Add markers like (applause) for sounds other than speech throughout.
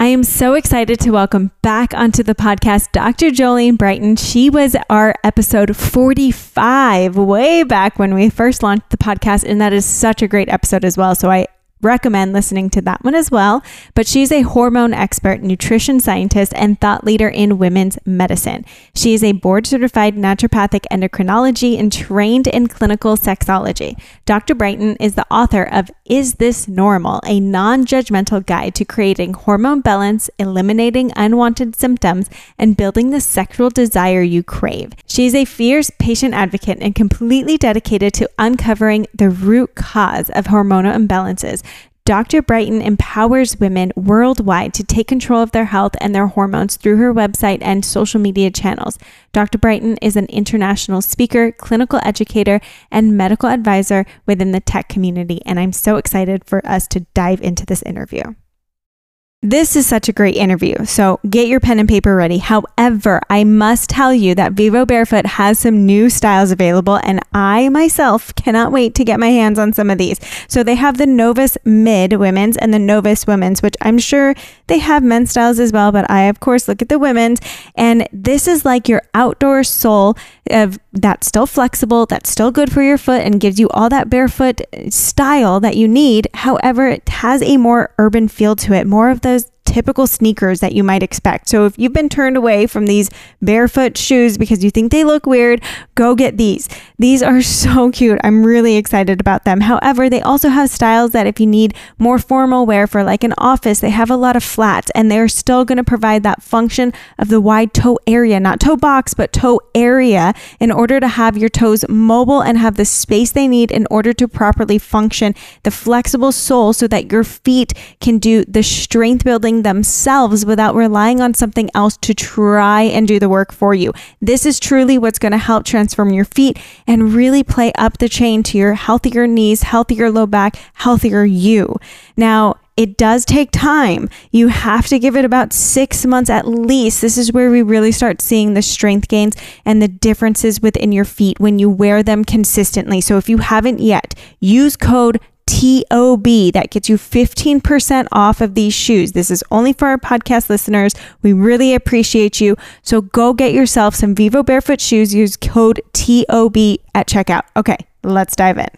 I am so excited to welcome back onto the podcast Dr. Jolene Brighten. She was our episode 45 way back when we first launched the podcast, and that is such a great episode as well. So I recommend listening to that one as well. But she's a hormone expert, nutrition scientist, and thought leader in women's medicine. She is a board certified naturopathic endocrinology and trained in clinical sexology. Dr. Brighten is the author of Is This Normal? A non judgmental guide to creating hormone balance, eliminating unwanted symptoms, and building the sexual desire you crave. She is a fierce patient advocate and completely dedicated to uncovering the root cause of hormonal imbalances Dr. Brighten empowers women worldwide to take control of their health and their hormones through her website and social media channels. Dr. Brighten is an international speaker, clinical educator, and medical advisor within the tech community, and I'm so excited for us to dive into this interview. This is such a great interview, so get your pen and paper ready. However, I must tell you that Vivo Barefoot has some new styles available, and I myself cannot wait to get my hands on some of these. So they have the Novus Mid women's and the Novus women's, which I'm sure they have men's styles as well, but I, of course, look at the women's. And this is like your outdoor sole of that's still flexible, that's still good for your foot, and gives you all that barefoot style that you need. However, it has a more urban feel to it, more of the typical sneakers that you might expect. So if you've been turned away from these barefoot shoes because you think they look weird, go get these. These are (laughs) so cute. I'm really excited about them. However, they also have styles that if you need more formal wear for like an office, they have a lot of flats and they're still going to provide that function of the wide toe area, not toe box, but toe area in order to have your toes mobile and have the space they need in order to properly function the flexible sole so that your feet can do the strength building themselves without relying on something else to try and do the work for you. This is truly what's going to help transform your feet and really play up the chain to your healthier knees, healthier low back, healthier you. Now, it does take time. You have to give it about six months at least. This is where we really start seeing the strength gains and the differences within your feet when you wear them consistently. So if you haven't yet, use code TOB. That gets you 15% off of these shoes. This is only for our podcast listeners. We really appreciate you. So go get yourself some Vivo Barefoot shoes. Use code TOB at checkout. Okay, let's dive in.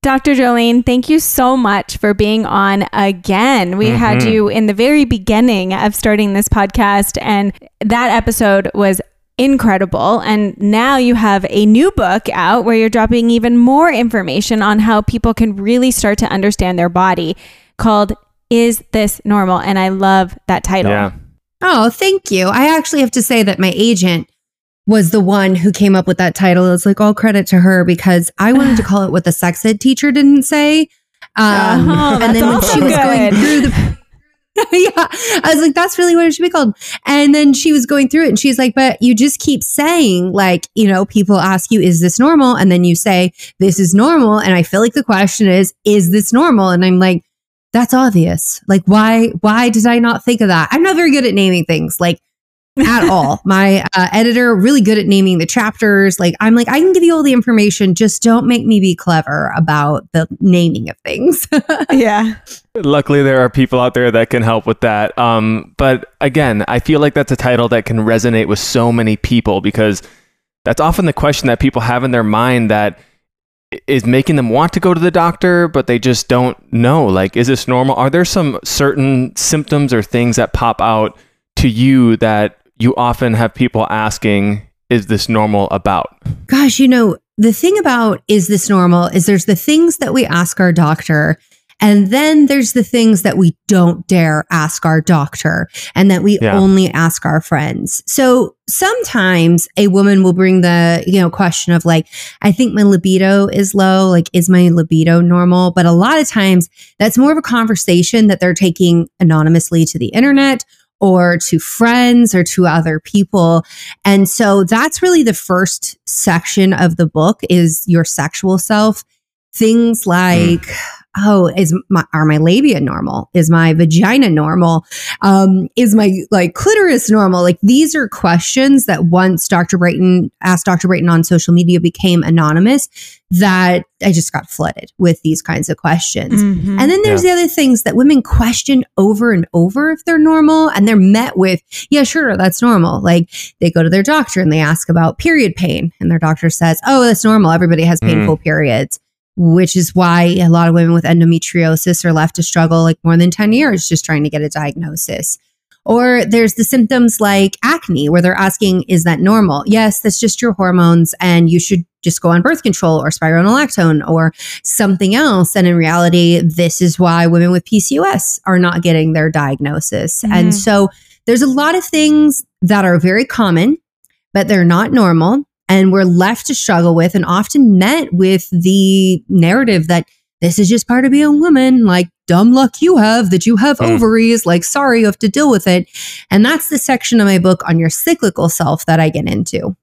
Dr. Jolene, thank you so much for being on again. We mm-hmm. had you in the very beginning of starting this podcast, and that episode was incredible. And now you have a new book out where you're dropping even more information on how people can really start to understand their body called Is This Normal? And I love that title. Yeah. Oh, thank you. I actually have to say that my agent was the one who came up with that title. It's like all credit to her because I wanted to (laughs) call it what the sex ed teacher didn't say. Um, oh, and then when she was good. going through the (laughs) yeah. I was like, that's really what it should be called. And then she was going through it and she's like, but you just keep saying, like, you know, people ask you, is this normal? And then you say, this is normal. And I feel like the question is, is this normal? And I'm like, that's obvious. Like, why, why did I not think of that? I'm not very good at naming things. Like, at (laughs) all. My uh, editor really good at naming the chapters. Like I'm like I can give you all the information, just don't make me be clever about the naming of things. (laughs) yeah. Luckily, there are people out there that can help with that. Um, but again, I feel like that's a title that can resonate with so many people because that's often the question that people have in their mind that is making them want to go to the doctor, but they just don't know. Like, is this normal? Are there some certain symptoms or things that pop out to you that you often have people asking, is this normal about? Gosh, you know, the thing about is this normal is there's the things that we ask our doctor and then there's the things that we don't dare ask our doctor and that we yeah. only ask our friends. So sometimes a woman will bring the, you know, question of like, I think my libido is low. Like, is my libido normal? But a lot of times that's more of a conversation that they're taking anonymously to the internet or to friends or to other people. And so that's really the first section of the book is your sexual self. Things like, mm oh, is my, are my labia normal? Is my vagina normal? Um, is my like clitoris normal? Like these are questions that once Dr. Brighten asked Dr. Brighten on social media became anonymous that I just got flooded with these kinds of questions. Mm-hmm. And then there's yeah. the other things that women question over and over if they're normal and they're met with, yeah, sure, that's normal. Like they go to their doctor and they ask about period pain and their doctor says, oh, that's normal. Everybody has painful mm. periods which is why a lot of women with endometriosis are left to struggle like more than 10 years just trying to get a diagnosis. Or there's the symptoms like acne, where they're asking, is that normal? Yes, that's just your hormones, and you should just go on birth control or spironolactone or something else. And in reality, this is why women with PCOS are not getting their diagnosis. Mm-hmm. And so there's a lot of things that are very common, but they're not normal and we're left to struggle with and often met with the narrative that this is just part of being a woman. Like dumb luck you have that you have mm. ovaries. Like sorry you have to deal with it. And that's the section of my book on your cyclical self that i get into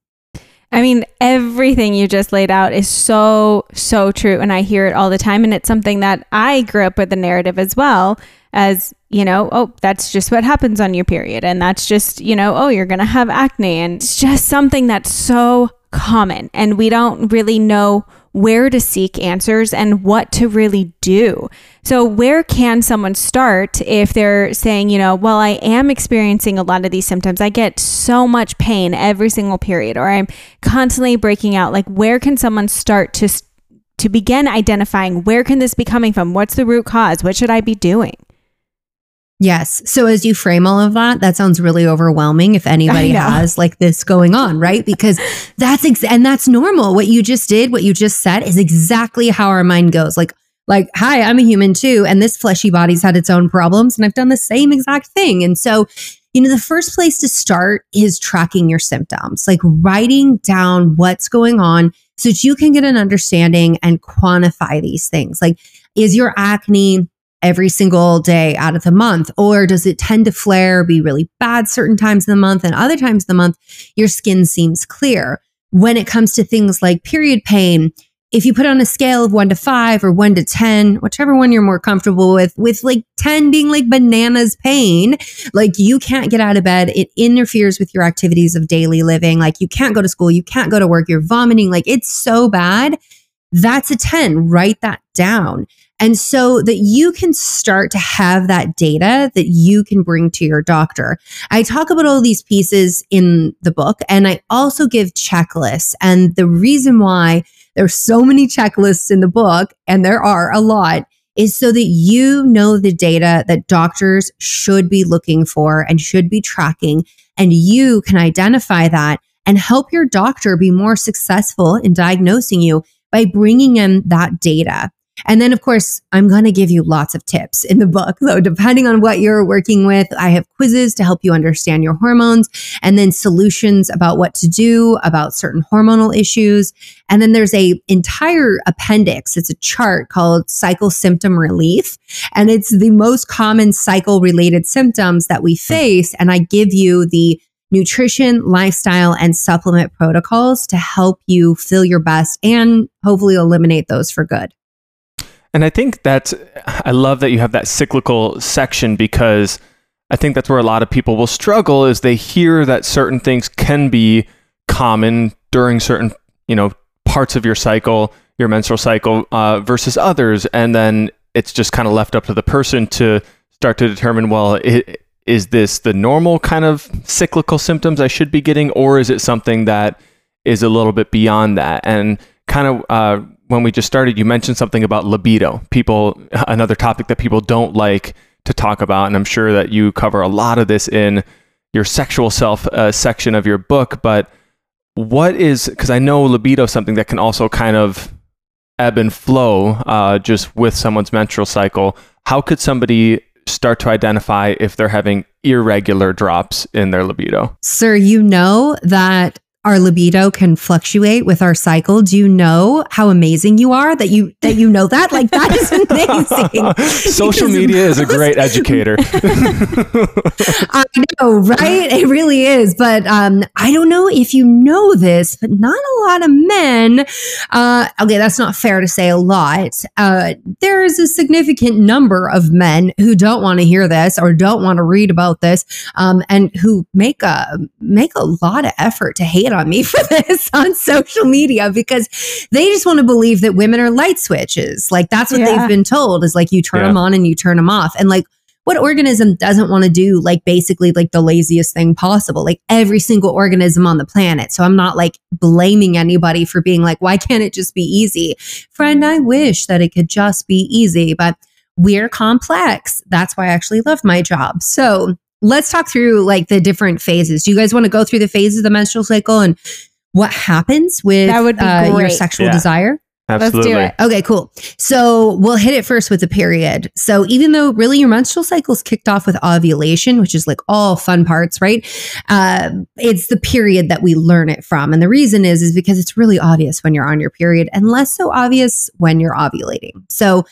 I mean, everything you just laid out is so, so true. And I hear it all the time. And it's something that I grew up with the narrative as well as, you know, oh, that's just what happens on your period. And that's just, you know, oh, you're going to have acne. And it's just something that's so common. And we don't really know where to seek answers and what to really do. So, where can someone start if they're saying, you know, well, I am experiencing a lot of these symptoms. I get so much pain every single period, or I'm constantly breaking out. Like, where can someone start to? To begin identifying where can this be coming from? What's the root cause? What should I be doing? Yes. So as you frame all of that, that sounds really overwhelming if anybody has like this going on, right? Because (laughs) that's ex- and that's normal. What you just did, what you just said is exactly how our mind goes. Like like, hi, I'm a human too and this fleshy body's had its own problems and I've done the same exact thing. And so, you know, the first place to start is tracking your symptoms, like writing down what's going on so that you can get an understanding and quantify these things. Like is your acne every single day out of the month? Or does it tend to flare, be really bad certain times of the month, and other times of the month, your skin seems clear? When it comes to things like period pain, if you put on a scale of one to five or one to 10, whichever one you're more comfortable with, with like 10 being like bananas pain, like you can't get out of bed. It interferes with your activities of daily living. Like you can't go to school, you can't go to work, you're vomiting. Like it's so bad. That's a 10. Write that down. And so that you can start to have that data that you can bring to your doctor. I talk about all these pieces in the book and I also give checklists. And the reason why there's so many checklists in the book, and there are a lot, is so that you know the data that doctors should be looking for and should be tracking. And you can identify that and help your doctor be more successful in diagnosing you by bringing in that data. And then, of course, I'm going to give you lots of tips in the book. So, depending on what you're working with, I have quizzes to help you understand your hormones and then solutions about what to do about certain hormonal issues. And then there's a entire appendix. It's a chart called cycle symptom relief. And it's the most common cycle related symptoms that we face. And I give you the nutrition, lifestyle, and supplement protocols to help you feel your best and hopefully eliminate those for good. And I think that's, I love that you have that cyclical section because I think that's where a lot of people will struggle is they hear that certain things can be common during certain, you know, parts of your cycle, your menstrual cycle uh, versus others. And then it's just kind of left up to the person to start to determine, well, it, is this the normal kind of cyclical symptoms I should be getting, or is it something that is a little bit beyond that? And kind of uh, when we just started, you mentioned something about libido. People, another topic that people don't like to talk about, and I'm sure that you cover a lot of this in your sexual self uh, section of your book. But what is because I know libido is something that can also kind of ebb and flow uh, just with someone's menstrual cycle. How could somebody start to identify if they're having irregular drops in their libido? Sir, you know that our libido can fluctuate with our cycle. Do you know how amazing you are that you that you know that? Like that is (laughs) amazing. Social media is a great educator. (laughs) I know, right? It really is. But um, I don't know if you know this, but not a lot of men. Uh, okay, that's not fair to say a lot. Uh, there is a significant number of men who don't want to hear this or don't want to read about this, um, and who make a make a lot of effort to hate on me (laughs) for this on social media because they just want to believe that women are light switches. Like that's what Yeah. they've been told is like you turn Yeah. them on and you turn them off, and like what organism doesn't want to do like basically like the laziest thing possible like every single organism on the planet so i'm not like blaming anybody for being like why can't it just be easy friend i wish that it could just be easy but we're complex that's why i actually love my job so let's talk through like the different phases do you guys want to go through the phases of the menstrual cycle and what happens with That would be uh, your sexual Yeah. desire Let's do it. Okay, cool. So we'll hit it first with the period. So even though really your menstrual cycle is kicked off with ovulation, which is like all fun parts, right? Uh, it's the period that we learn it from, and the reason is is because it's really obvious when you're on your period, and less so obvious when you're ovulating. So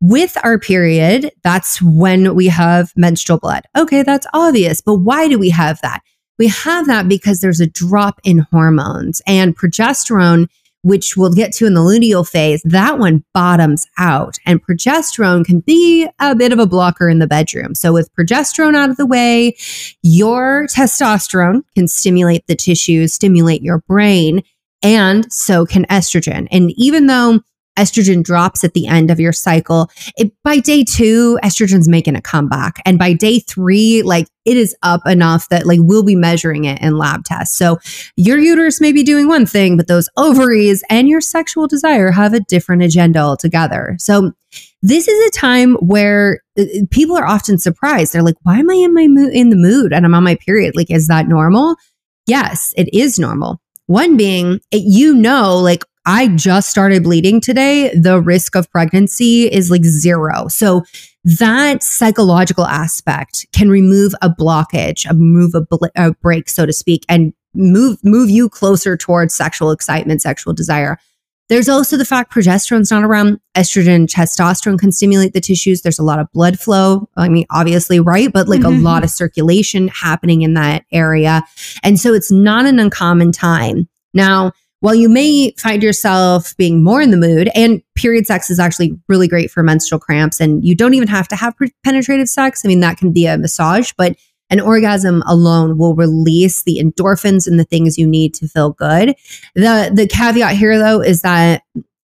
with our period, that's when we have menstrual blood. Okay, that's obvious, but why do we have that? We have that because there's a drop in hormones and progesterone which we'll get to in the luteal phase, that one bottoms out. And progesterone can be a bit of a blocker in the bedroom. So, with progesterone out of the way, your testosterone can stimulate the tissues, stimulate your brain, and so can estrogen. And even though estrogen drops at the end of your cycle, it, by day two, estrogen's making a comeback. And by day three, like it is up enough that like we'll be measuring it in lab tests. So your uterus may be doing one thing, but those ovaries and your sexual desire have a different agenda altogether. So this is a time where uh, people are often surprised. They're like, "Why am I in my mo- in the mood and I'm on my period? Like, is that normal?" Yes, it is normal. One being, it, you know, like I just started bleeding today. The risk of pregnancy is like zero. So that psychological aspect can remove a blockage, a move a, bl- a brake, so to speak, and move move you closer towards sexual excitement, sexual desire. There's also the fact progesterone's not around. Estrogen, testosterone can stimulate the tissues. There's a lot of blood flow. I mean, obviously, right? But like Mhm. a lot of circulation happening in that area. And so it's not an uncommon time. Now, while you may find yourself being more in the mood, and period sex is actually really great for menstrual cramps, and you don't even have to have penetrative sex. I mean, that can be a massage, but an orgasm alone will release the endorphins and the things you need to feel good. The the caveat here though is that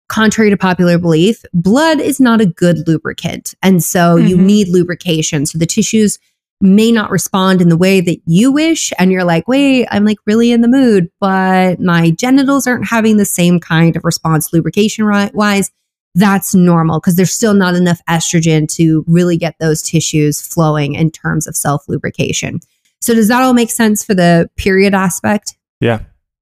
contrary to popular belief, blood is not a good lubricant. And so you Mhm. need lubrication. So the tissues may not respond in the way that you wish. And you're like, wait, I'm like really in the mood, but my genitals aren't having the same kind of response lubrication wise. That's normal because there's still not enough estrogen to really get those tissues flowing in terms of self lubrication. So, does that all make sense for the period aspect? Yeah.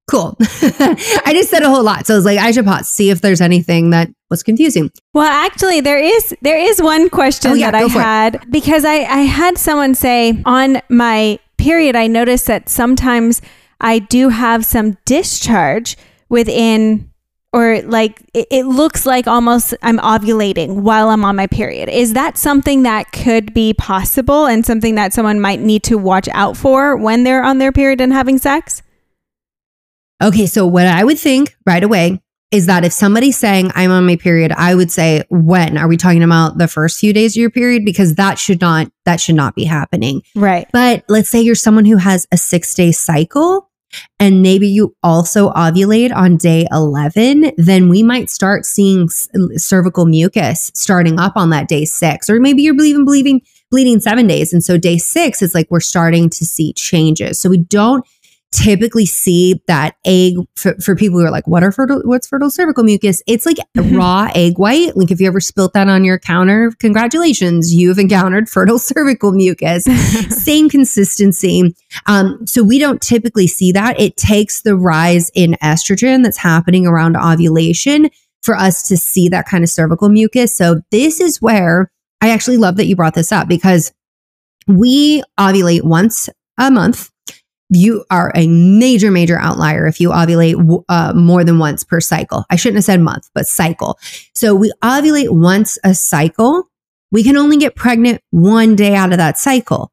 Cool. (laughs) I just said a whole lot. So I was like, I should pause, see if there's anything that was confusing. Well, actually, there is there is one question Oh, yeah, that I for it. had because I I had someone say on my period I noticed that sometimes I do have some discharge within or like it, it looks like almost I'm ovulating while I'm on my period. Is that something that could be possible and something that someone might need to watch out for when they're on their period and having sex? Okay. So what I would think right away is that if somebody's saying I'm on my period, I would say, when are we talking about the first few days of your period? Because that should not, that should not be happening. Right. But let's say you're someone who has a six day cycle and maybe you also ovulate on day 11, then we might start seeing cervical mucus starting up on that day six. Or maybe you're even bleeding, bleeding seven days. And so day six, it's like we're starting to see changes. So we don't typically see that egg for, for people who are like, what are fertile, what's fertile cervical mucus? It's like (laughs) Mhm. raw egg white. Like if you ever spilt that on your counter, congratulations, you've encountered (laughs) fertile cervical mucus (laughs) same consistency. Um, so we don't typically see that. It takes the rise in estrogen that's happening around ovulation for us to see that kind of cervical mucus. So this is where I actually love that you brought this up because we ovulate once a month. You are a major, major outlier if you ovulate uh, more than once per cycle. I shouldn't have said month, but cycle. So we ovulate once a cycle. We can only get pregnant one day out of that cycle.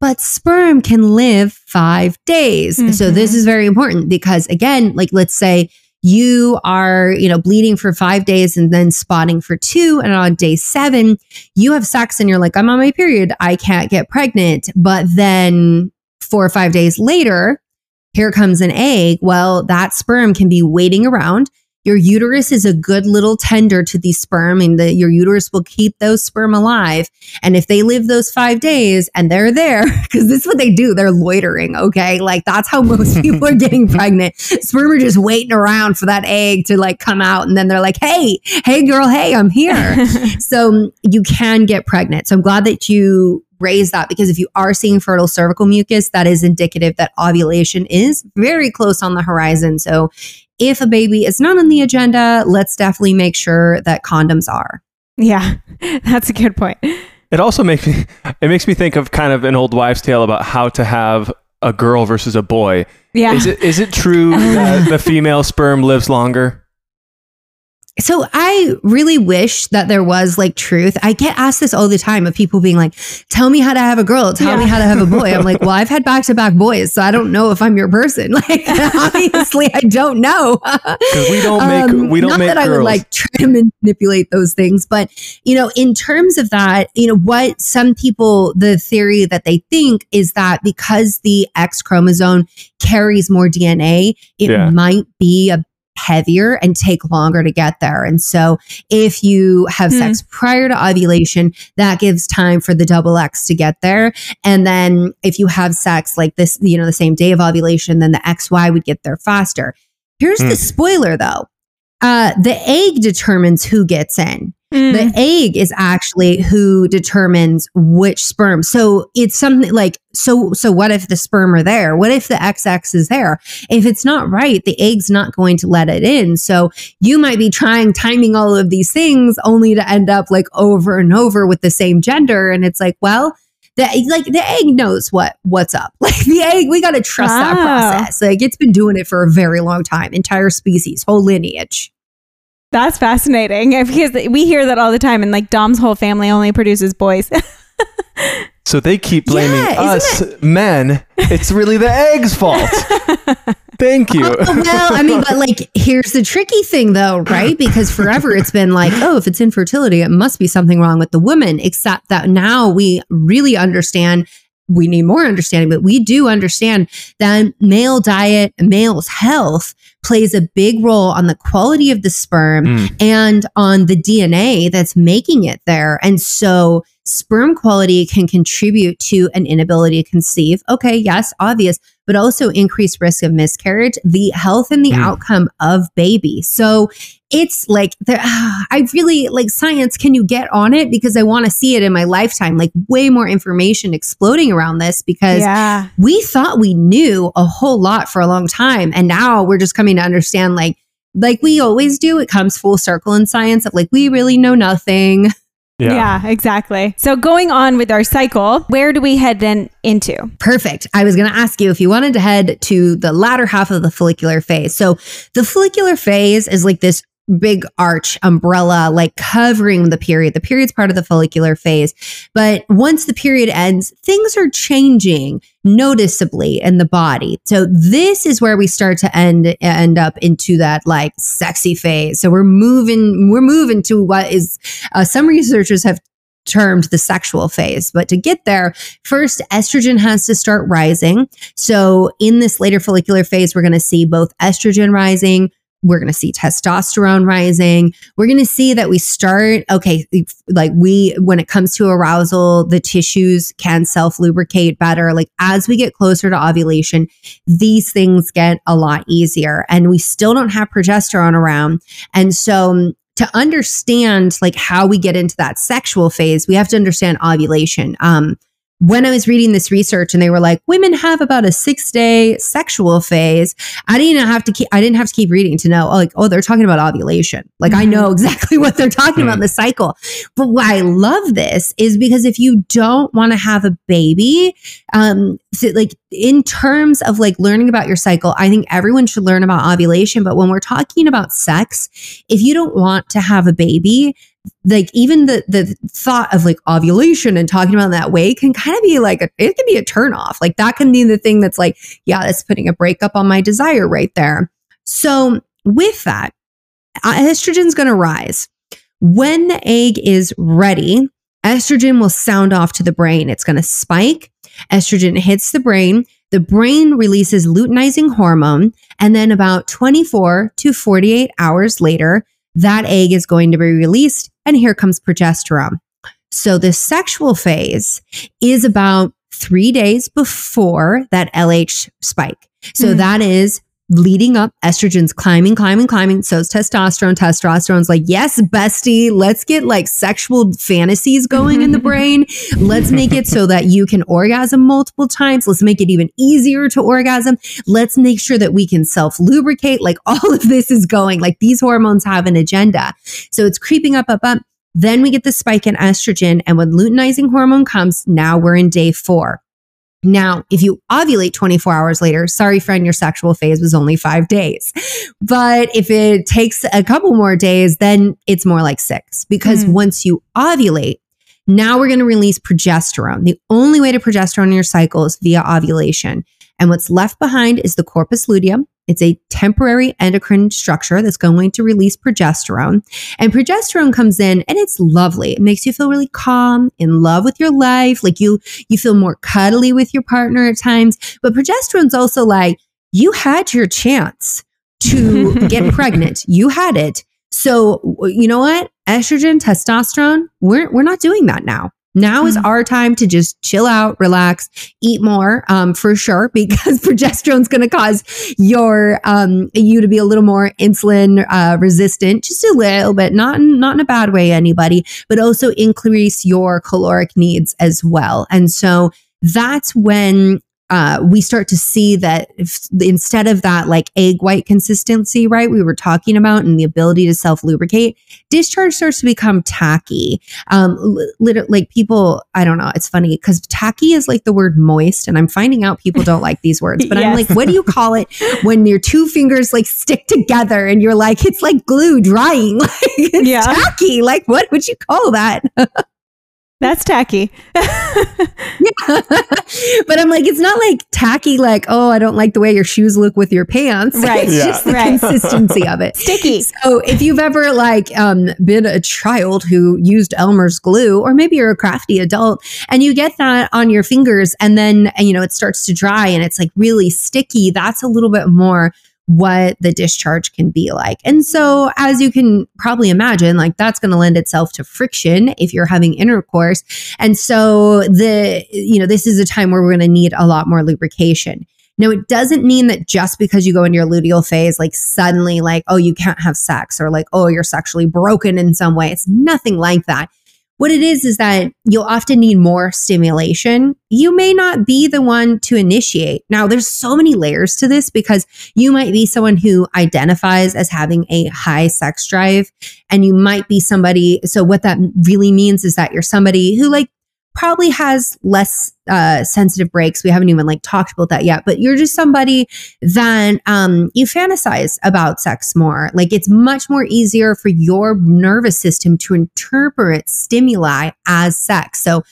But sperm can live five days. Mm-hmm. So this is very important because again, like let's say you are, you know, bleeding for five days and then spotting for two. And on day seven, you have sex and you're like, I'm on my period. I can't get pregnant. But then four or five days later, here comes an egg. Well, that sperm can be waiting around. Your uterus is a good little tender to the sperm, and the, your uterus will keep those sperm alive. And if they live those five days and they're there, (laughs) because this is what they do, they're loitering. Okay. Like that's how most (laughs) people are getting pregnant. Sperm are just waiting around for that egg to like come out. And then they're like, hey, hey, girl, hey, I'm here. (laughs) so you can get pregnant. So I'm glad that you raise that because if you are seeing fertile cervical mucus, that is indicative that ovulation is very close on the horizon. So if a baby is not on the agenda, let's definitely make sure that condoms are. Yeah, (laughs) that's a good point. It also makes me it makes me think of kind of an old wives' tale about how to have a girl versus a boy. Yeah. Is it is it true (laughs) that the female sperm lives longer? So I really wish that there was like truth. I get asked this all the time of people being like, tell me how to have a girl, tell yeah. me how to have a boy. I'm like, well, I've had back to back boys, so I don't know if I'm your person. (laughs) Like, (laughs) obviously, I don't know. (laughs) Because we don't make, um, we don't not make that girls. I would like try to manipulate those things. But, you know, in terms of that, you know, what some people, the theory that they think is that because the X chromosome carries more DNA, it yeah. might be a heavier and take longer to get there. And so if you have hmm. sex prior to ovulation, that gives time for the double X to get there. And then if you have sex like this, you know, the same day of ovulation, then the XY would get there faster. Here's hmm. the spoiler though. Uh, the egg determines who gets in. Mm. The egg is actually who determines which sperm. So it's something like so so what if the sperm are there? What if the XX is there? If it's not right, the egg's not going to let it in. So you might be trying timing all of these things only to end up like over and over with the same gender and it's like, well, the like the egg knows what what's up. (laughs) Like the egg, we got to trust wow. that process. Like it's been doing it for a very long time. Entire species, whole lineage. That's fascinating (laughs) because we hear that all the time, and like Dom's whole family only produces boys. (laughs) so they keep blaming yeah, us it? men. It's really the egg's fault. (laughs) Thank you. Oh, well, I mean, but like, here's the tricky thing though, right? Because forever it's been like, oh, if it's infertility, it must be something wrong with the woman, except that now we really understand we need more understanding, but we do understand that male diet, male's health plays a big role on the quality of the sperm mm. and on the DNA that's making it there. And so sperm quality can contribute to an inability to conceive. Okay, yes, obvious, but also increased risk of miscarriage, the health and the mm. outcome of baby. So it's like the, uh, I really like science. Can you get on it? Because I want to see it in my lifetime. Like way more information exploding around this because yeah. we thought we knew a whole lot for a long time, and now we're just coming to understand like like we always do. It comes full circle in science of like we really know nothing. Yeah. yeah. exactly. So going on with our cycle, where do we head then into? Perfect. I was going to ask you if you wanted to head to the latter half of the follicular phase. So the follicular phase is like this big arch umbrella like covering the period. The period's part of the follicular phase. But once the period ends, things are changing noticeably in the body. So this is where we start to end end up into that like sexy phase. So we're moving we're moving to what is uh, some researchers have termed the sexual phase. But to get there, first estrogen has to start rising. So in this later follicular phase, we're going to see both estrogen rising, we're going to see testosterone rising. We're going to see that we start, okay, like we, when it comes to arousal, the tissues can self lubricate better. Like as we get closer to ovulation, these things get a lot easier and we still don't have progesterone around. And so, to understand like how we get into that sexual phase, we have to understand ovulation. Um, when I was reading this research and they were like, women have about a six day sexual phase, I didn't have to keep, I didn't have to keep reading to know, oh, like, oh, they're talking about ovulation. Like, I know exactly what they're talking about in the cycle. But why I love this is because if you don't want to have a baby, um, so like in terms of like learning about your cycle, I think everyone should learn about ovulation. But when we're talking about sex, if you don't want to have a baby, like even the the thought of like ovulation and talking about that way can kind of be like a, it can be a turn off. Like that can be the thing that's like, yeah, that's putting a breakup on my desire right there. So with that, uh, estrogen's going to rise. When the egg is ready, estrogen will sound off to the brain. It's going to spike. Estrogen hits the brain. The brain releases luteinizing hormone. And then about 24 to 48 hours later, that egg is going to be released and here comes progesterone. So the sexual phase is about three days before that LH spike. So mm-hmm. that is leading up, estrogen's climbing, climbing, climbing. So is testosterone. Testosterone's like, yes, bestie, let's get like sexual fantasies going in the (laughs) brain. Let's make it so that you can orgasm multiple times. Let's make it even easier to orgasm. Let's make sure that we can self lubricate. Like (laughs) all of this is going, like these hormones have an agenda. So it's creeping up, up, up. Then we get the spike in estrogen. And when luteinizing hormone comes, now we're in day four. Now, if you ovulate 24 hours later, sorry, friend, your sexual phase was only five days. But if it takes a couple more days, then it's more like six because mm. once you ovulate, now we're going to release progesterone. The only way to progesterone in your cycle is via ovulation. And what's left behind is the corpus luteum. It's a temporary endocrine structure that's going to release progesterone. And progesterone comes in and it's lovely. It makes you feel really calm, in love with your life. Like you, you feel more cuddly with your partner at times. But progesterone's also like, you had your chance to (laughs) get pregnant. You had it. So you know what? Estrogen, testosterone, we're, we're not doing that now. Now is mm-hmm. our time to just chill out, relax, eat more, um, for sure, (laughs) because progesterone's going to cause your um, you to be a little more insulin uh, resistant, just a little bit, not in, not in a bad way, anybody, but also increase your caloric needs as well. And so that's when uh, we start to see that if, instead of that like egg white consistency, right, we were talking about and the ability to self lubricate, discharge starts to become tacky. Um, literally, like people, I don't know, it's funny because tacky is like the word moist, and I'm finding out people don't like these words, but (laughs) yes. I'm like, what do you call it when your two fingers like stick together and you're like, it's like glue drying, (laughs) like it's yeah. tacky? Like, what would you call that? (laughs) That's tacky. (laughs) but I'm like, it's not like tacky, like, oh, I don't like the way your shoes look with your pants. Right. It's yeah. just the right. consistency of it. Sticky. So if you've ever like um, been a child who used Elmer's glue, or maybe you're a crafty adult and you get that on your fingers and then, you know, it starts to dry and it's like really sticky, that's a little bit more what the discharge can be like. And so, as you can probably imagine, like that's going to lend itself to friction if you're having intercourse. And so, the, you know, this is a time where we're going to need a lot more lubrication. Now, it doesn't mean that just because you go into your luteal phase, like suddenly, like, oh, you can't have sex or like, oh, you're sexually broken in some way. It's nothing like that. What it is is that you'll often need more stimulation. You may not be the one to initiate. Now, there's so many layers to this because you might be someone who identifies as having a high sex drive, and you might be somebody. So, what that really means is that you're somebody who, like, probably has less uh, sensitive brakes. We haven't even like talked about that yet, but you're just somebody that um, you fantasize about sex more. Like it's much more easier for your nervous system to interpret stimuli as sex. So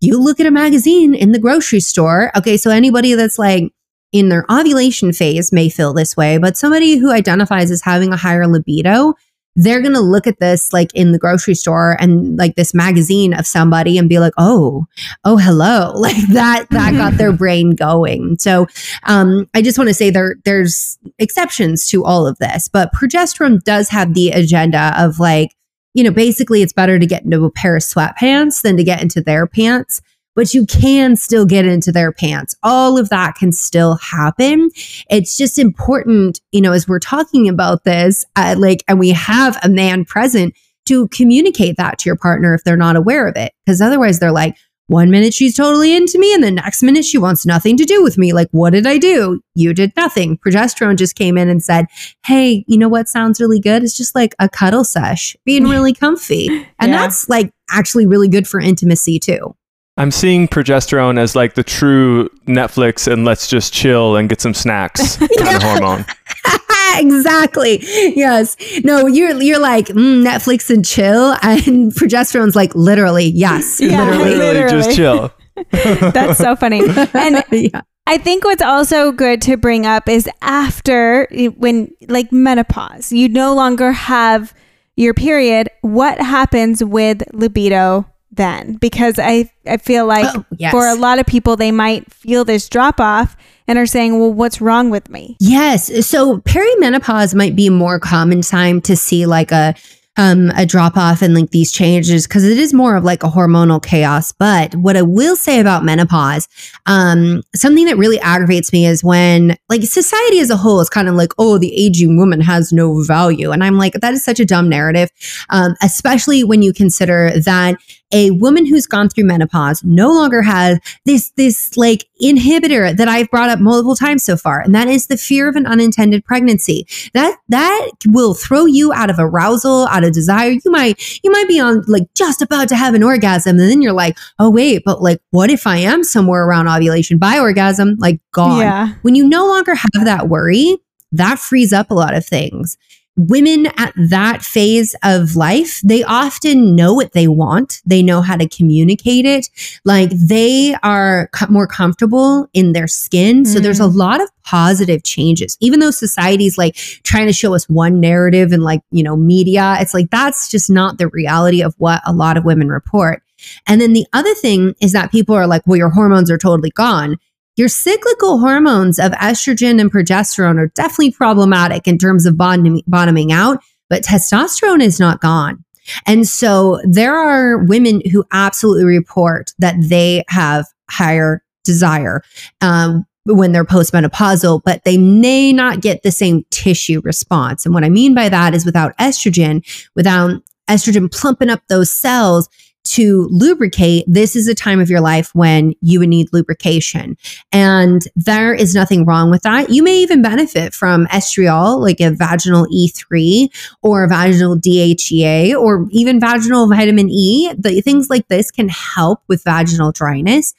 you look at a magazine in the grocery store. Okay, so anybody that's like in their ovulation phase may feel this way, but somebody who identifies as having a higher libido they're going to look at this like in the grocery store and like this magazine of somebody and be like, oh, oh, hello. (laughs) Like that, that got their (laughs) brain going. So, um, I just want to say there, there's exceptions to all of this, but progesterone does have the agenda of like, you know, basically it's better to get into a pair of sweatpants than to get into their pants but you can still get into their pants. All of that can still happen. It's just important, you know, as we're talking about this, uh, like, and we have a man present to communicate that to your partner if they're not aware of it. Because otherwise they're like, one minute she's totally into me, and the next minute she wants nothing to do with me. Like, what did I do? You did nothing. Progesterone just came in and said, Hey, you know what sounds really good? It's just like a cuddle sesh, being (laughs) really comfy. And Yeah. that's like actually really good for intimacy too. I'm seeing progesterone as like the true Netflix and let's just chill and get some snacks (laughs) kind of hormone. (laughs) exactly. Yes. No, you're you're like mm, Netflix and chill, and (laughs) progesterone's like literally yes, Yeah. literally. Literally, just chill. That's so funny. And yeah. I think what's also good to bring up is after when like menopause, you no longer have your period, what happens with libido then? Because I I feel like Oh, yes. for a lot of people they might feel this drop off and are saying, "Well, what's wrong with me?" Yes. So perimenopause might be a more common time to see like a um, a drop off and like these changes because it is more of like a hormonal chaos. But what I will say about menopause, um, something that really aggravates me is when like society as a whole is kind of like, oh, the aging woman has no value, and I'm like, that is such a dumb narrative, um, especially when you consider that a woman who's gone through menopause no longer has this this like inhibitor that I've brought up multiple times so far, and that is the fear of an unintended pregnancy. That that will throw you out of arousal, out of desire. You might you might be on like just about to have an orgasm, and then you're like, oh wait, but like what if I am somewhere around ovulation by orgasm? Like gone. Yeah. When you no longer have that worry, that frees up a lot of things. Women at that phase of life, they often know what they want. They know how to communicate it. Like they are co- more comfortable in their skin. So there's a mm-hmm. lot of positive changes. Even though society's like trying to show us one narrative and like, you know, media, it's like that's just not the reality of what a lot of women report. And then the other thing is that people are like, well, your hormones are totally gone. Your cyclical hormones of estrogen and progesterone are definitely problematic in terms of bottoming, out, but testosterone is not gone. And so there are women who absolutely report that they have higher desire um, when they're postmenopausal, but they may not get the same tissue response. And what I mean by that is without estrogen, without estrogen plumping up those cells, to lubricate, this is a time of your life when you would need lubrication. And there is nothing wrong with that. You may even benefit from estriol, like a vaginal E3 or vaginal DHEA or even vaginal vitamin E. The, things like this can help with vaginal dryness.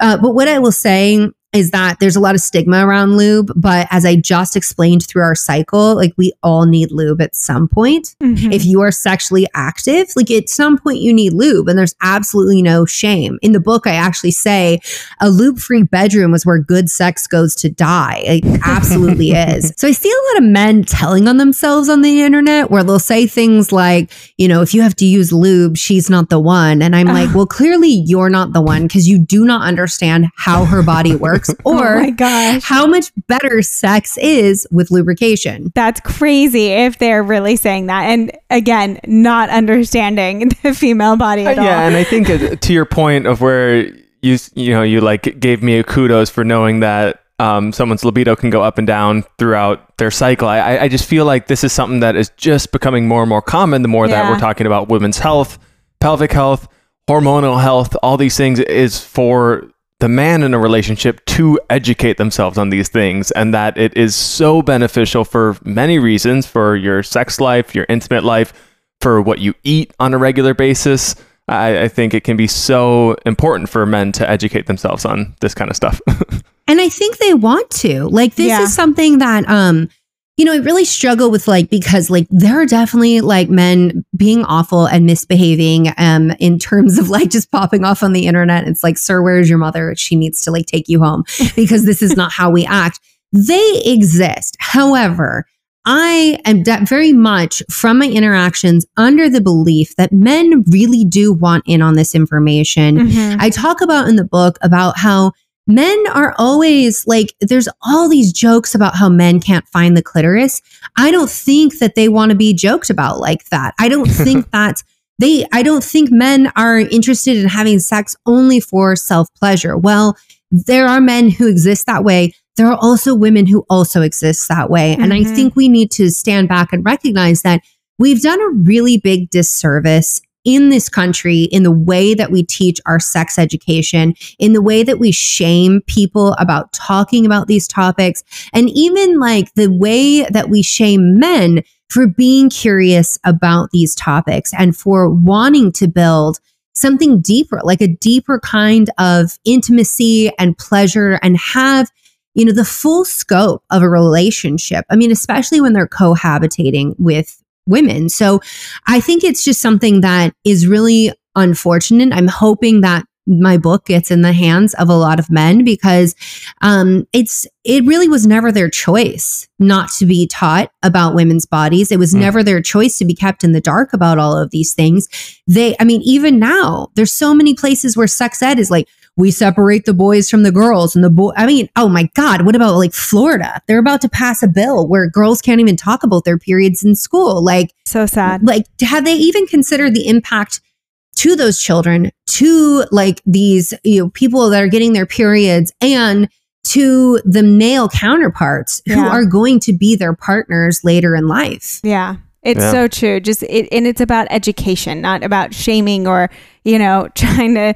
Uh, but what I will say is that there's a lot of stigma around lube. But as I just explained through our cycle, like we all need lube at some point Mhm. if you are sexually active, like at some point you need lube, and there's absolutely no shame. In the book, I actually say a lube free bedroom is where good sex goes to die. It (laughs) absolutely is. So I see a lot of men telling on themselves on the internet where they'll say things like, you know, if you have to use lube, she's not the one. And I'm like, (laughs) well, clearly you're not the one because you do not understand how her body works (laughs) oh or my gosh. how much better sex is with lubrication. That's crazy if they're really saying that. And again, not understanding (laughs) the female body at all. yeah, and I think uh, to your point of where you you know you like gave me a kudos for knowing that um, someone's libido can go up and down throughout their cycle. I- I, I just feel like this is something that is just becoming more and more common. The more that we're talking about women's health, pelvic health, hormonal health, all these things is for the man in a relationship to educate themselves on these things and that it is so beneficial for many reasons for your sex life, your intimate life, for what you eat on a regular basis. I, I think it can be so important for men to educate themselves on this kind of stuff. (laughs) And I think they want to. Like this Yeah. is something that um you know, I really struggle with like because like there are definitely like men being awful and misbehaving um in terms of like just popping off on the internet. It's like, sir, where's your mother? She needs to like take you home (laughs) because this is not how we act. They exist. However, I am de- very much from my interactions under the belief that men really do want in on this information. Mhm. I talk about in the book about how men are always like, there's all these jokes about how men can't find the clitoris. I don't think that they want to be joked about like that. I don't (laughs) think that they, I don't think men are interested in having sex only for self pleasure. Well, there are men who exist that way. There are also women who also exist that way. And I Mhm. think we need to stand back and recognize that we've done a really big disservice in this country, in the way that we teach our sex education, in the way that we shame people about talking about these topics, and even like the way that we shame men for being curious about these topics and for wanting to build something deeper, like a deeper kind of intimacy and pleasure and have you know the full scope of a relationship. I mean especially when they're cohabitating with women so i think it's just something that is really unfortunate i'm hoping that my book gets in the hands of a lot of men because um, it's it really was never their choice not to be taught about women's bodies. It was mm. never their choice to be kept in the dark about all of these things. They, I mean, even now, there's so many places where sex ed is like, we separate the boys from the girls and the boy. I mean, oh my God, what about like Florida? They're about to pass a bill where girls can't even talk about their periods in school. Like, so sad. Like, have they even considered the impact to those children, to like these you know people that are getting their periods and to the male counterparts yeah. who are going to be their partners later in life. Yeah. It's yeah. so true. Just it, and it's about education, not about shaming or, you know, (laughs) trying to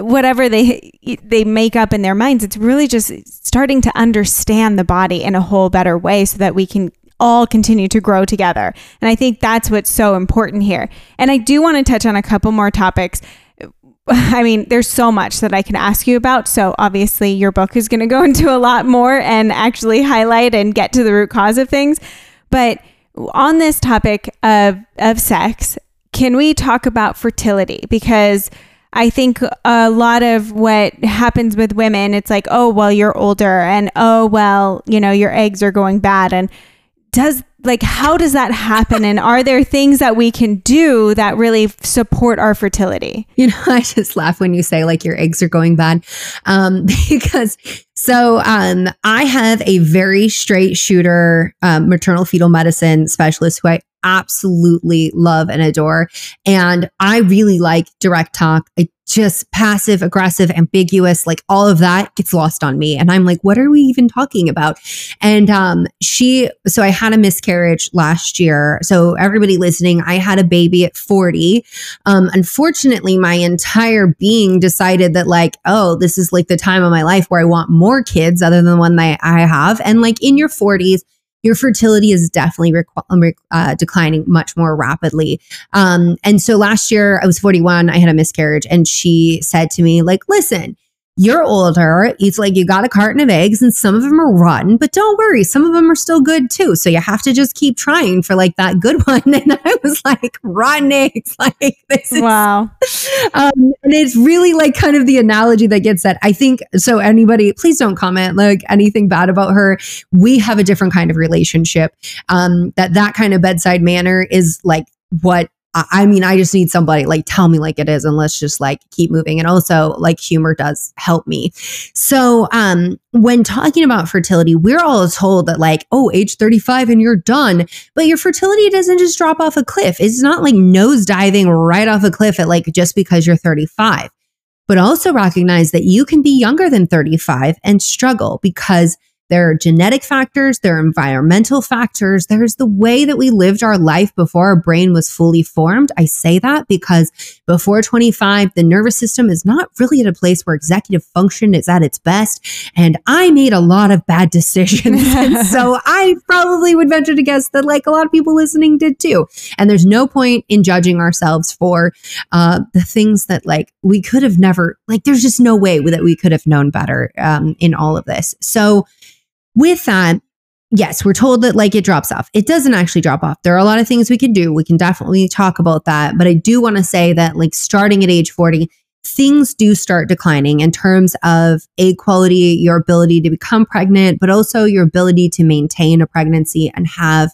whatever they they make up in their minds. It's really just starting to understand the body in a whole better way so that we can all continue to grow together. And I think that's what's so important here. And I do want to touch on a couple more topics. (laughs) I mean, there's so much that I can ask you about. So obviously, your book is going to go (laughs) into a lot more and actually highlight and get to the root cause of things. But on this topic of, of sex, can we talk about fertility? Because I think a lot of what happens with women, it's like, oh, well, you're older, and oh, well, you know, your eggs are going bad. And does like how does that happen? And are there things that we can do that really support our fertility? You know (laughs) i just laugh when you say like your eggs are going bad. Um, (laughs) because so um, i have a very straight shooter um, maternal fetal medicine specialist who i absolutely love and adore and i really like direct talk i just passive, aggressive, ambiguous, like all of that gets lost on me. And I'm like, what are we even talking about? And um, she, so I had a miscarriage last year. So everybody listening, I had a baby at 40. Um, unfortunately, my entire being decided that, like, oh, this is like the time of my life where I want more kids other than the one that I have. And like in your 40s, your fertility is definitely requ- uh, declining much more rapidly. Um, and so last year I was 41, I had a miscarriage, and she said to me, like, listen, you're older. It's like you got a carton of eggs and some of them are rotten, but don't worry, some of them are still good too. So you have to just keep trying for like that good (laughs) one. And I was like, rotten eggs, (laughs) like this. Is, wow. (laughs) Um, and it's really like kind of the analogy that gets that. I think so. Anybody, please don't comment like anything bad about her. We have a different kind of relationship. Um, that that kind of bedside manner is like what I mean, I just need somebody like tell me like it is, and let's just like keep moving. And also, like humor does help me. So, um, when talking about fertility, we're all told that like, oh, age 35 and you're done. But your fertility doesn't just drop off a cliff. It's not like nose diving right off a cliff at like just because you're 35. But also recognize that you can be younger than 35 and struggle because there are genetic factors, there are environmental factors, there's the way that we lived our life before our brain was fully formed. I say that because before 25, the nervous system is not really at a place where executive function is at its best. And I made a lot of bad (laughs) decisions. and (laughs) so I probably would venture to guess that like a lot of people listening did too. And there's no point in judging ourselves for uh, the things that like we could have never, like, there's just no way that we could have known better um, in all of this. So, with that, yes, we're told that like it drops off. It doesn't actually drop off. There are a lot of things we can do. We can definitely talk about that. But I do want to say that like starting at age 40, things do start declining in terms of egg quality, your ability to become pregnant, but also your ability to maintain a pregnancy and have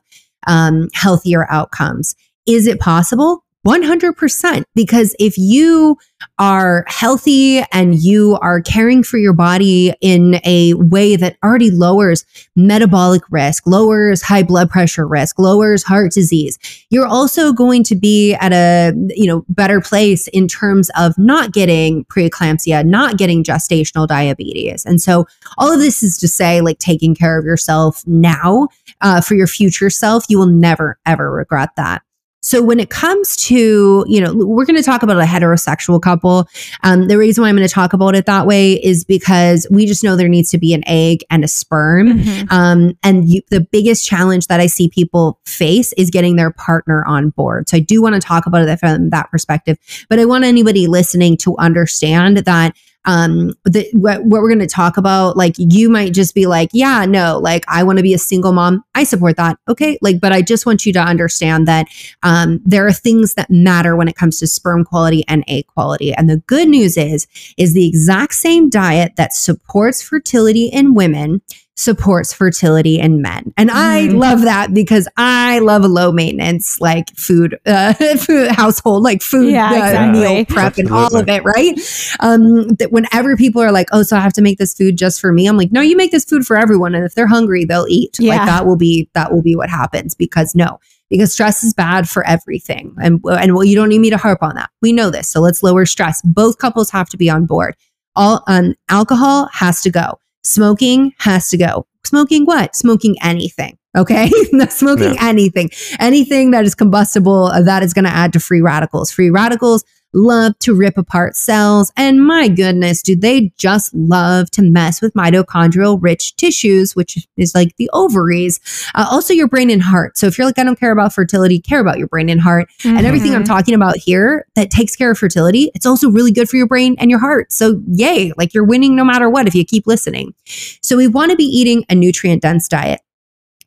um, healthier outcomes. Is it possible? 100%. Because if you are healthy and you are caring for your body in a way that already lowers metabolic risk, lowers high blood pressure risk, lowers heart disease, you're also going to be at a, you know, better place in terms of not getting preeclampsia, not getting gestational diabetes. And so all of this is to say like taking care of yourself now uh, for your future self, you will never ever regret that. So when it comes to, you know, we're going to talk about a heterosexual couple. Um, the reason why I'm going to talk about it that way is because we just know there needs to be an egg and a sperm. Mhm. Um, and you, the biggest challenge that I see people face is getting their partner on board. So I do want to talk about it from that perspective, but I want anybody listening to understand that um the what, what we're going to talk about like you might just be like yeah no like i want to be a single mom. I support that okay? Like but i just want you to understand that um there are things that matter when it comes to sperm quality and egg quality. And the good news is is the exact same diet that supports fertility in women supports fertility in men. And I Mhm. love that because I love a low maintenance like food, uh, (laughs) food household, like food Yeah, uh, exactly. meal prep and all of it, right? Um, that whenever people are like, oh, so I have to make this food just for me, I'm like, no, you make this food for everyone. And if they're hungry, they'll eat. Yeah. Like that will be, that will be what happens because no, because stress is bad for everything. And, and well, you don't need me to harp on that. We know this. So let's lower stress. Both couples have to be on board. All um, alcohol has to go. Smoking has to go. Smoking what? Smoking anything. Okay. (laughs) Not smoking anything. Anything that is combustible, uh, that is going to add to free radicals. Free radicals love to rip apart cells. And my goodness, do they just love to mess with mitochondrial rich tissues, which is like the ovaries, uh, also your brain and heart. So if you're like, I don't care about fertility, care about your brain and heart and everything I'm talking about here that takes care of fertility, it's also really good for your brain and your heart. So, yay, like you're winning no matter what if you keep listening. So, we want to be eating a nutrient dense diet,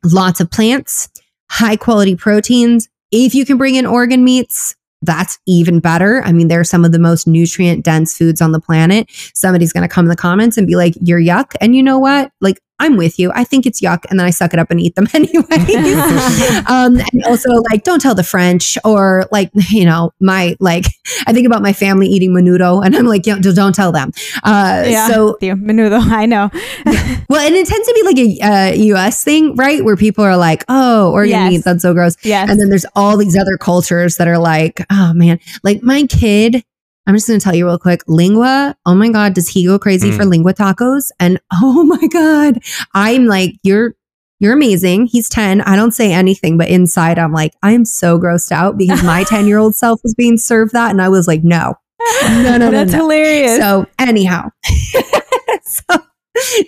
lots of plants, high quality proteins. If you can bring in organ meats, that's even better. I mean, they're some of the most nutrient dense foods on the planet. Somebody's going to come in the comments and be like, you're yuck. And you know what? Like, I'm with you. I think it's yuck. And then I suck it up and eat them (laughs) anyway. (laughs) um, and also like, don't tell the French or like, you know, my, like, I think about my family eating menudo and I'm like, yeah, don't tell them. Uh, yeah. so the menudo, (laughs) I know. well, and it tends to be like a uh, US thing, right? Where people are like, oh, organ Yes. meat, that's so gross. yes. And then there's all these other cultures that are like, oh man, like my kid, I'm just going to tell you real quick lengua. Oh my God, does he go crazy Mm. for lengua tacos? And (laughs) oh my God, I'm like, you're. You're amazing. He's 10. I don't say anything, but inside I'm like, I'm so grossed out because my (laughs) 10 year old self was being served that. And I was like, no, no, no, (laughs) no, That's no. hilarious. So, anyhow, so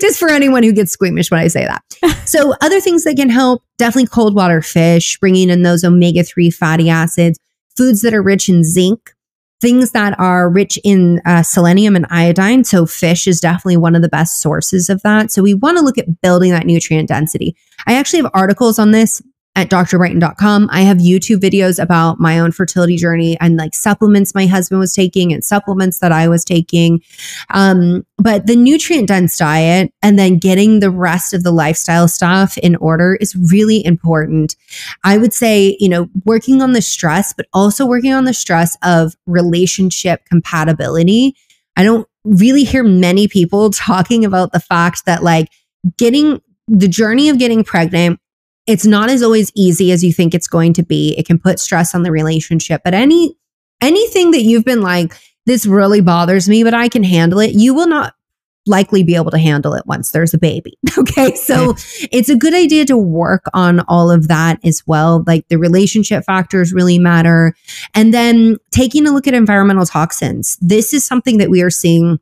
just for anyone who gets squeamish when I say that. So, other things that can help definitely cold water fish, bringing in those omega 3 fatty acids, foods that are rich in zinc, things that are rich in uh, selenium and iodine. So, fish is definitely one of the best sources of that. So, we want to look at building that nutrient density. I actually have articles on this at drbrighten.com. I have YouTube videos about my own fertility journey and like supplements my husband was taking and supplements that I was taking. Um, but the nutrient dense diet and then getting the rest of the lifestyle stuff in order is really important. I would say, you know, working on the stress, but also working on the stress of relationship compatibility. I don't really hear many people (laughs) talking about the fact that like getting the journey of getting pregnant it's not as always easy as you think it's going to be. It can put stress on the relationship, but any anything that you've been like this really bothers me, but I can handle it, you will not likely be able to handle it once there's a baby. (laughs) Okay? So it's a good idea to work on all of that as well. Like the relationship factors really matter. And then taking a look at environmental toxins. This is something that we are seeing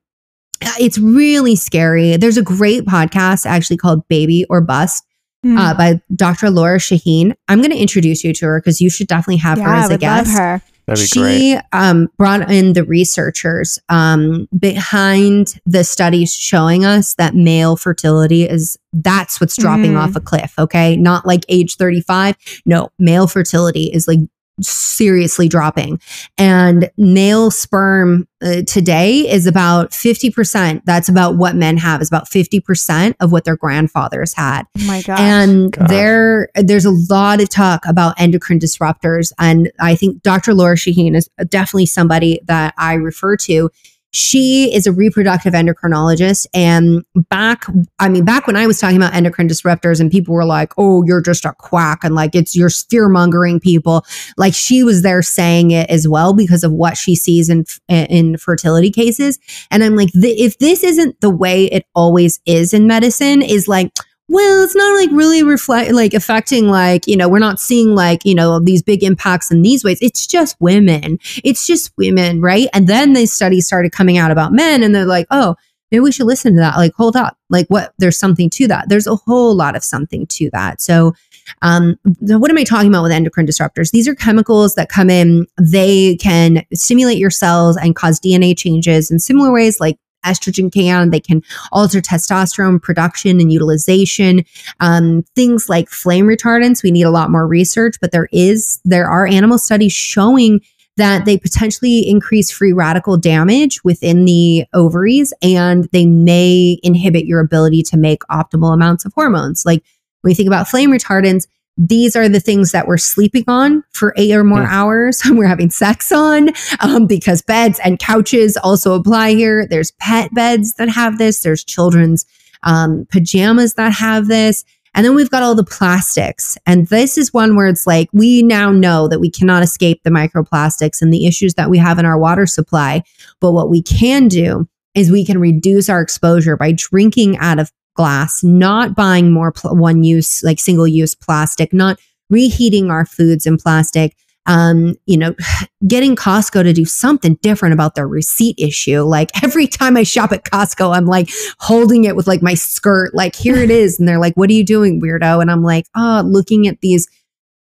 uh, it's really scary. There's a great podcast actually called Baby or Bust Hmm. uh, by Dr. Lora Shahine. I'm going to introduce you to her because you should definitely have yeah, her as a would love guest. her. That'd be she great. um, brought in the researchers um, behind the studies showing us that male fertility is that's what's dropping Mm. off a cliff. Okay, not like age 35. No, male fertility is like seriously dropping and male sperm uh, today is about 50% that's about what men have is about 50% of what their grandfathers had Oh my gosh. and Gosh. there there's a lot of talk about endocrine disruptors and i think dr lora shahine is definitely somebody that i refer to she is a reproductive endocrinologist and back i mean back when i was talking about endocrine disruptors and people were like oh you're just a quack and like it's you're fear mongering people like she was there saying it as well because of what she sees in in fertility cases. And i'm like th- if this isn't the way it always is in medicine is like well, it's not like really reflect like affecting like, you know, we're not seeing like, you know, these big impacts in these ways. It's just women. It's just women, right? And then these studies started coming out about men and they're like, oh, maybe we should listen to that. Like, hold up. Like what there's something to that. There's a whole lot of something to that. So um, what am I talking about with endocrine disruptors? These are chemicals that come in, they can stimulate your cells and cause DNA changes in similar ways like estrogen can. They can alter testosterone production and utilization. Um, things like flame retardants, we need a lot more research, but there is, there are animal studies showing that they potentially increase free radical damage within the ovaries and they may inhibit your ability to make optimal amounts of hormones. Like when you think about flame retardants, these are the things that we're sleeping on for eight or more mm. hours. (laughs) we're having sex on um, because beds and couches also apply here. There's pet beds that have this. There's children's um, pajamas that have this. And then we've got all the plastics. And this is one where it's like, we now know that we cannot escape the microplastics and the issues that we have in our water supply. But what we can do is we can reduce our exposure by drinking out of glass, not buying more pl- one use, like single use plastic, not reheating our foods in plastic. Um, you know, (sighs) getting Costco to do something different about their receipt issue. Like (laughs) every time I shop at Costco, I'm like holding it with like my skirt, like here it is. And they're like, what are you doing, weirdo? And I'm like, oh, looking at these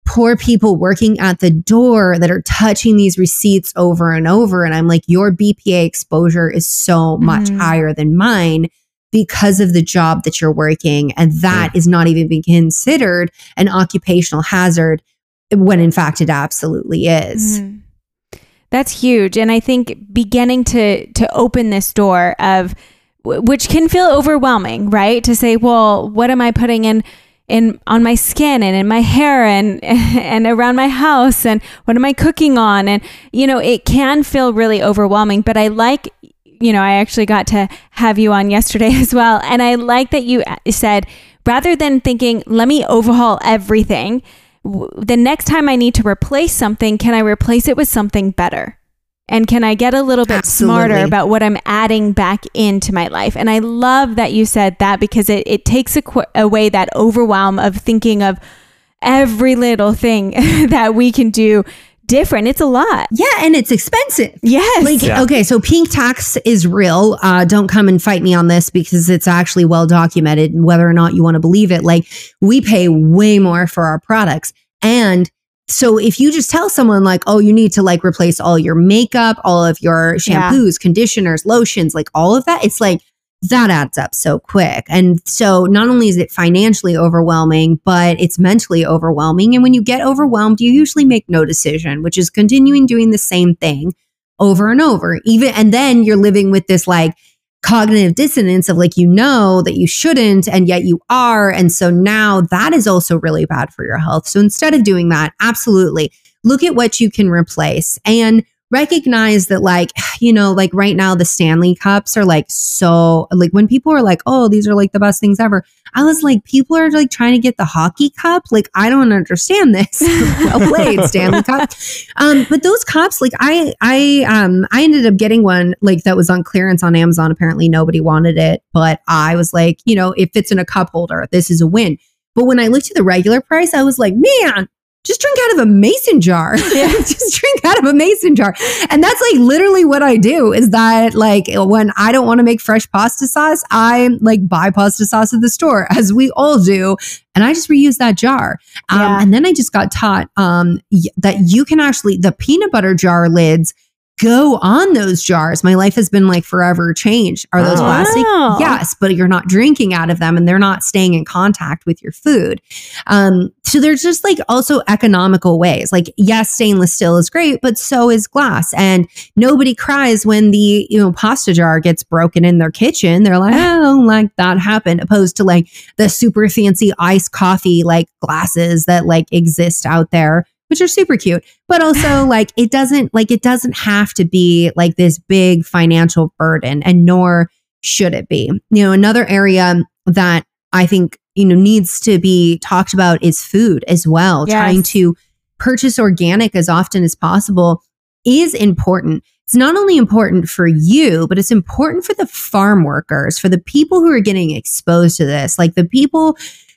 poor people working at the door that are touching these receipts over and over. And I'm like, your BPA exposure is so much mm. higher than mine because of the job that you're working. And that yeah. is not even being considered an occupational hazard when in fact it absolutely is. Mm-hmm. That's huge. And I think beginning to to open this door of which can feel overwhelming, right? To say, well, what am I putting in in on my skin and in my hair and (laughs) and around my house and what am I cooking on and you know it can feel really overwhelming but I like you know, I actually got to have you on yesterday (laughs) as well. And I like that you uh, said, rather than thinking, let me overhaul everything, the next time I need to replace something, can I replace it with something better? And can I get a little bit Absolutely. smarter about what I'm adding back into my life? And I love that you said that because it, it takes away that overwhelm of thinking of every little thing (laughs) that we can do different. It's a lot. Yeah, and it's expensive. Yes. Like, yeah. okay, so pink tax is real. Uh, don't come and fight me on this because it's actually well documented, whether or not you want to believe it. Like, we pay way more for our products. And so if you just tell someone like, oh, you need to like replace all your makeup, all of your shampoos, yeah. conditioners, lotions, like all of that, it's like that adds up so quick. And so not only is it financially overwhelming, but it's mentally overwhelming. And when you get overwhelmed, you usually make no decision, which is continuing doing the same thing over and over. Even and then you're living with this like cognitive dissonance of like you know that you shouldn't and yet you are and so now that is also really bad for your health. So instead of doing that, absolutely look at what you can replace and recognize that like (sighs) you know like right now the stanley cups are like so like when people are like oh these are like the best things ever i was like people are like trying to get the hockey cup? Like i don't understand this. (laughs) Well played stanley cup. Um but those cups like i i um i ended up getting one like that was on clearance on amazon. Apparently nobody wanted it but i was like you know it fits in a cup holder. This is a win. But when I looked at the regular price, I was like, man, just drink out of a mason jar. (laughs) Yeah. just drink out of a mason jar. And that's like literally what I do is that like when I don't want to make fresh pasta sauce, I like buy pasta sauce at the store as we all do. And I just reuse that jar. Um, yeah. And then I just got taught um, that you can actually, the peanut butter jar lids go on those jars. My life has been like forever changed. Are those oh, plastic? Yes, but you're not drinking out of them and they're not staying in contact with your food. Um, so there's just like also economical ways. Like, yes, stainless steel is great, but so is glass. And nobody cries when the, you know, pasta jar gets broken in their kitchen. They're like, oh, like that happened, opposed to like the super fancy iced coffee like glasses that like exist out there which are super cute, but also (laughs) like it doesn't like it doesn't have to be like this big financial burden and nor should it be. You know, another area that I think, you know, needs to be talked about is food as well. Yes. Trying to purchase organic as often as possible is important. it's not only important for you, but it's important for the farm workers, for the people who are getting exposed to this, like the people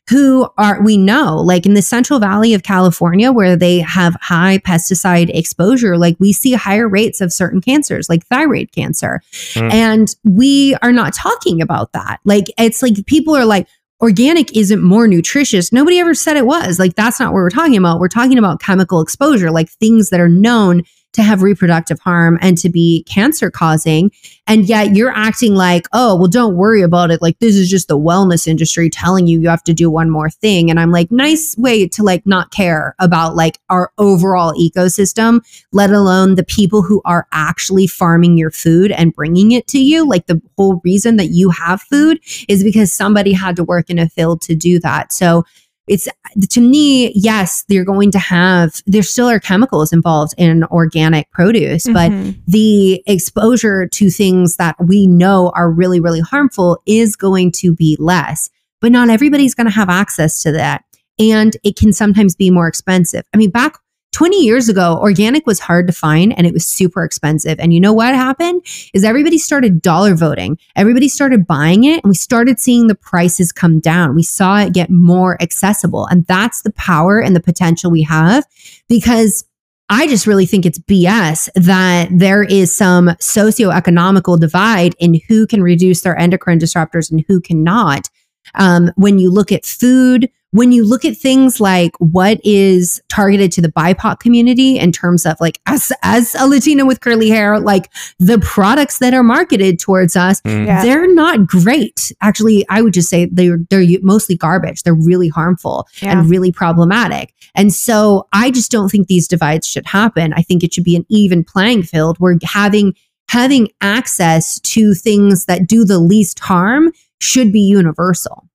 who are we know like in the central valley of california where they have high pesticide exposure like we see higher rates of certain cancers like thyroid cancer. Mm. and we are not talking about that. Like it's like people are like organic isn't more nutritious. Nobody ever said it was. Like that's not what we're talking about. We're talking about chemical exposure like things that are known to have reproductive harm and to be cancer causing. And yet you're acting like, oh, well, don't worry about it. Like, this is just the wellness industry telling you you have to do one more thing. And I'm like, nice way to like not care about like our overall ecosystem, let alone the people who are actually farming your food and bringing it to you. Like, the whole reason that you have food is because somebody had to work in a field to do that. So, it's to me, yes, they're going to have, there still are chemicals involved in organic produce, mm-hmm. but the exposure to things that we know are really, really harmful is going to be less. But not everybody's going to have access to that. And it can sometimes be more expensive. I mean, back 20 years ago, organic was hard to find and it was super expensive. And you know what happened? Is everybody started dollar voting. Everybody started buying it and we started seeing the prices come down. We saw it get more accessible. And that's the power and the potential we have because I just really think it's BS that there is some socioeconomical divide in who can reduce their endocrine disruptors and who cannot. Um, when you look at food, when you look at things like what is targeted to the BIPOC community in terms of like as as a Latina with curly hair, like the products that are marketed towards us, mm. yeah. they're not great. Actually, I would just say they're they're mostly garbage. They're really harmful yeah. and really problematic. And so I just don't think these divides should happen. I think it should be an even playing field where having having access to things that do the least harm should be universal.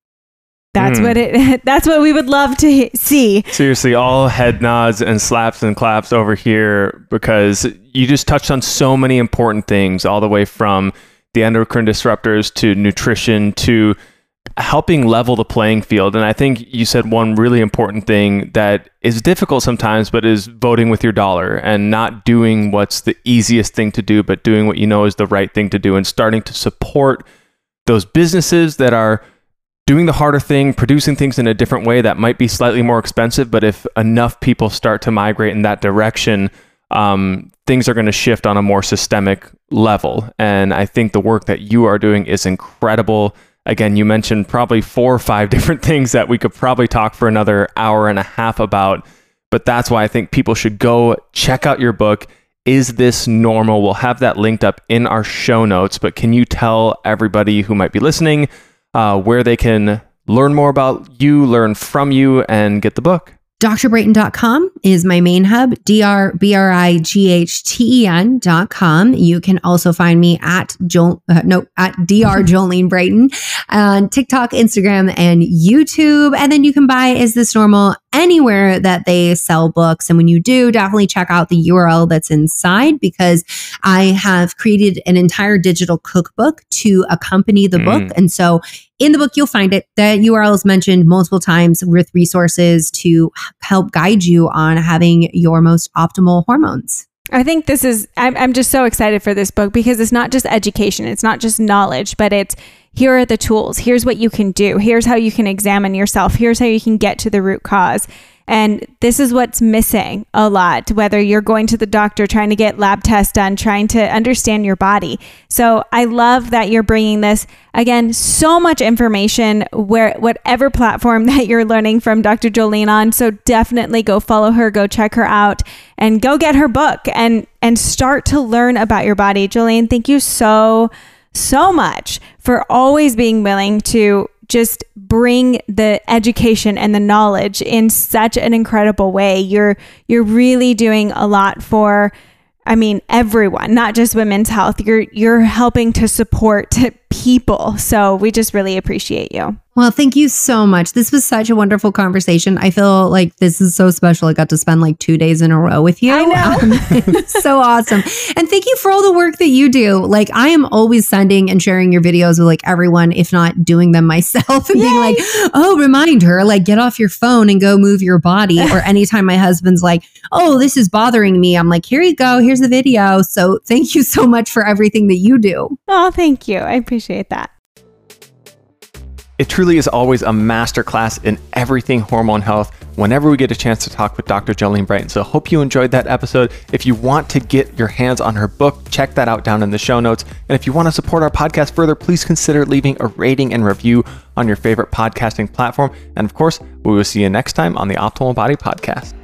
That's mm. what it. (laughs) That's what we would love to see. Seriously, all head nods and slaps and claps over here because you just touched on so many important things, all the way from the endocrine disruptors to nutrition to helping level the playing field. And I think you said one really important thing that is difficult sometimes, but is voting with your dollar and not doing what's the easiest thing to do, but doing what you know is the right thing to do and starting to support those businesses that are doing the harder thing, producing things in a different way that might be slightly more expensive, but if enough people start to migrate in that direction, um, things are going to shift on a more systemic level. And I think the work that you are doing is incredible. Again, you mentioned probably four or five (laughs) different things that we could probably talk for another hour and a half about. But that's why I think people should go check out your book. Is this normal? We'll have that linked up in our show notes. But can you tell everybody who might be listening uh, where they can learn more about you, learn from you, and get the book. drbrighten.com is my main hub, D-R-B-R-I-G-H-T-E-N.com. You can also find me at Joel, uh, no, at Dr. (laughs) Jolene Brighten on TikTok, Instagram, and YouTube. And then you can buy Is This Normal anywhere that they sell books. And when you do, definitely check out the URL that's inside because I have created an entire digital cookbook to accompany the mm. book. And so in the book, you'll find it. The URL is mentioned multiple times with resources to help guide you on having your most optimal hormones. I think this is, I'm, I'm just so excited for this book because it's not just education, it's not just knowledge, but it's here are the tools. Here's what you can do. Here's how you can examine yourself. Here's how you can get to the root cause. And this is what's missing a lot, whether you're going to the doctor, trying to get lab tests done, trying to understand your body. So I love that you're bringing this again, so much information where whatever platform (laughs) that you're learning from Dr. Jolene on. So definitely go follow her, go check her out and go get her book and, and start to learn about your body. Jolene, thank you so so much for always being willing to just bring the education and the knowledge in such an incredible way. You're you're really doing a lot for I mean everyone, not just women's health. You're you're helping to support people. So we just really appreciate you. Well, thank you so much. This was such a wonderful conversation. I feel like this is so special. I got to spend like two days in a row with you. I know. Um, (laughs) so awesome. And thank you for all the work that you do. Like, I am always sending and sharing your videos with like everyone, if not doing them (laughs) myself and being like, oh, remind her, like, get off your phone and go move your body. or (laughs) anytime my husband's like, oh, this is bothering me, I'm like, here you go. Here's the video. So thank you so much for everything that you do. Oh, thank you. I appreciate that. It truly is always a masterclass in everything hormone health whenever we get a chance to talk with Dr. Jolene Brighten. So, hope you enjoyed that episode. If you want to get your hands on her book, check that out down in the show notes. And if you want to support our podcast further, please consider leaving a rating and review on your favorite podcasting platform. And of course, we will see you next time on the Optimal Body Podcast.